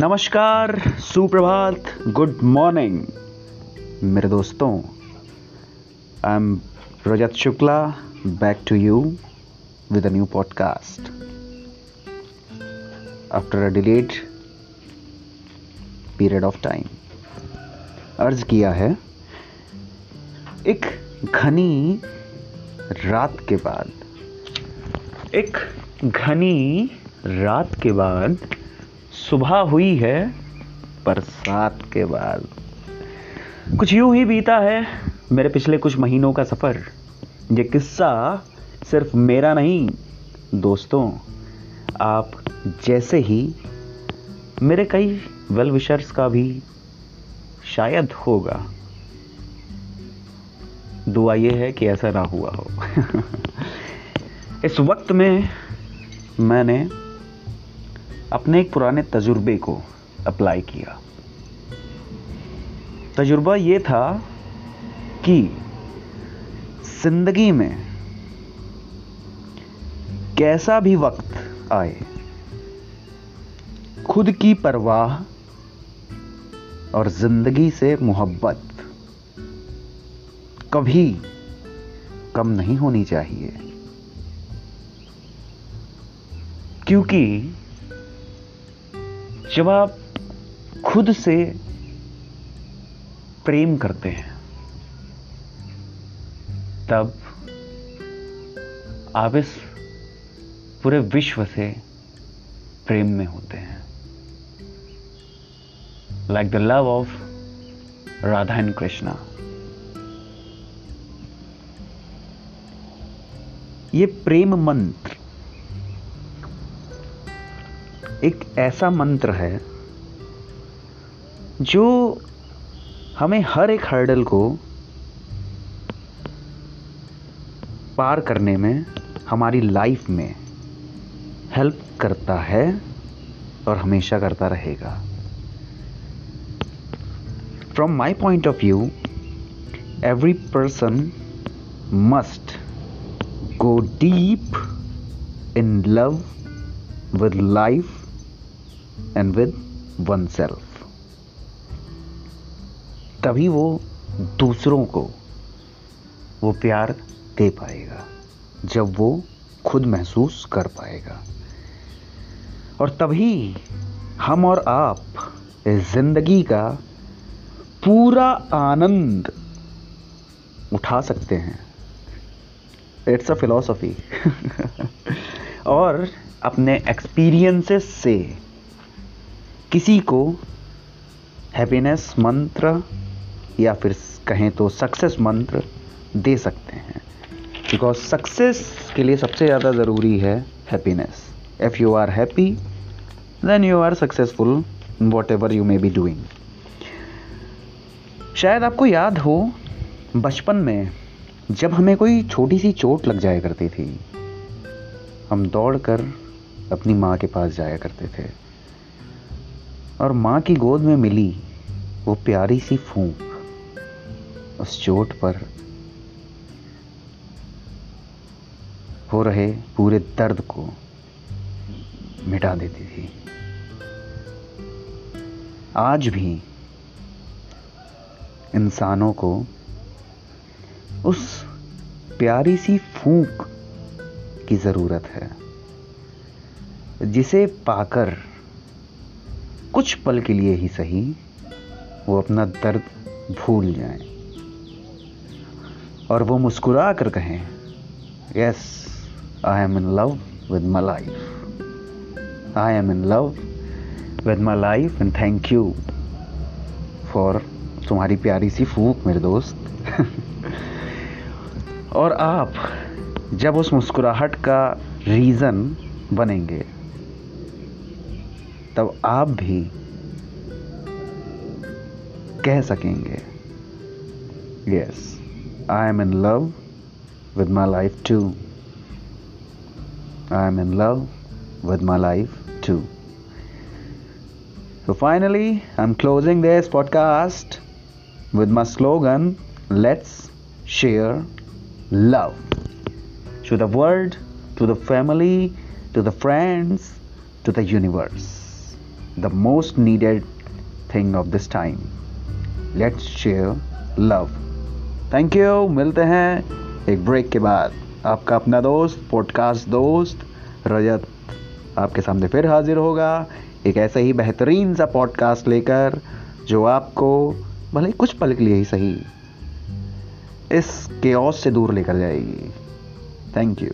नमस्कार, सुप्रभात good morning मेरे दोस्तों। I am Rajat Shukla back to you with a new podcast after a delayed period of time अर्ज़ किया है, एक घनी रात के बाद, एक घनी रात के बाद सुबह हुई है, बरसात के बाद। कुछ यूँ ही बीता है मेरे पिछले कुछ महीनों का सफ़र। ये किस्सा सिर्फ़ मेरा नहीं, दोस्तों, आप जैसे ही मेरे कई वेल विशर्स का भी शायद होगा। दुआ ये है कि ऐसा ना हुआ हो। इस वक्त में मैंने अपने एक पुराने तजुर्बे को अप्लाई किया। तजुर्बा ये था कि ज़िंदगी में कैसा भी वक्त आए, खुद की परवाह और ज़िंदगी से मोहब्बत कभी कम नहीं होनी चाहिए। क्योंकि जब आप खुद से प्रेम करते हैं, तब आप इस पूरे विश्व से प्रेम में होते हैं। Like the love of Radha and Krishna ये प्रेम मंत्र एक ऐसा मंत्र है जो हमें हर एक हर्डल को पार करने में, हमारी लाइफ में हेल्प करता है और हमेशा करता रहेगा। From my point of view every person must go deep in love with life and with oneself. तभी वो दूसरों को वो प्यार दे पाएगा, जब वो खुद महसूस कर पाएगा। और तभी हम और आप इस ज़िंदगी का पूरा आनंद उठा सकते हैं। इट्स अ फिलोसफी और अपने एक्सपीरियंसेस से किसी को हैप्पीनेस मंत्र या फिर कहें तो सक्सेस मंत्र दे सकते हैं। बिकॉज़ सक्सेस के लिए सबसे ज़्यादा ज़रूरी है happiness if you are happy then you are successful whatever you may be doing शायद आपको याद हो, बचपन में जब हमें कोई छोटी सी चोट लग जाया करती थी, हम दौड़कर अपनी माँ के पास जाया करते थे। और माँ की गोद में मिली वो प्यारी सी फूंक उस चोट पर। हो रहे पूरे दर्द को मिटा देती थी। आज भी इंसानों को उस प्यारी सी फूंक की ज़रूरत है। जिसे पाकर कुछ पल के लिए ही सही, वो अपना दर्द भूल जाएँ। और वो मुस्कुरा कर कहें yes I am in love with my life I am in love with my life and thank you for तुम्हारी प्यारी सी फूक, मेरे दोस्त. और आप जब उस मुस्कुराहट का रीज़न बनेंगे तब आप भी कह सकेंगे yes I am in love with my life too I am in love with my life too So finally, I'm closing this podcast with my slogan Let's share love to the world, to the family, to the friends, to the universe. The most needed thing of this time let's share love thank you मिलते हैं एक break के बाद। आपका अपना दोस्त podcast दोस्त, रजत आपके सामने फिर हाजिर होगा। एक ऐसे ही बेहतरीन सा पॉडकास्ट लेकर जो आपको भले कुछ पल के लिए ही सही, इस के से दूर लेकर जाएगी। Thank you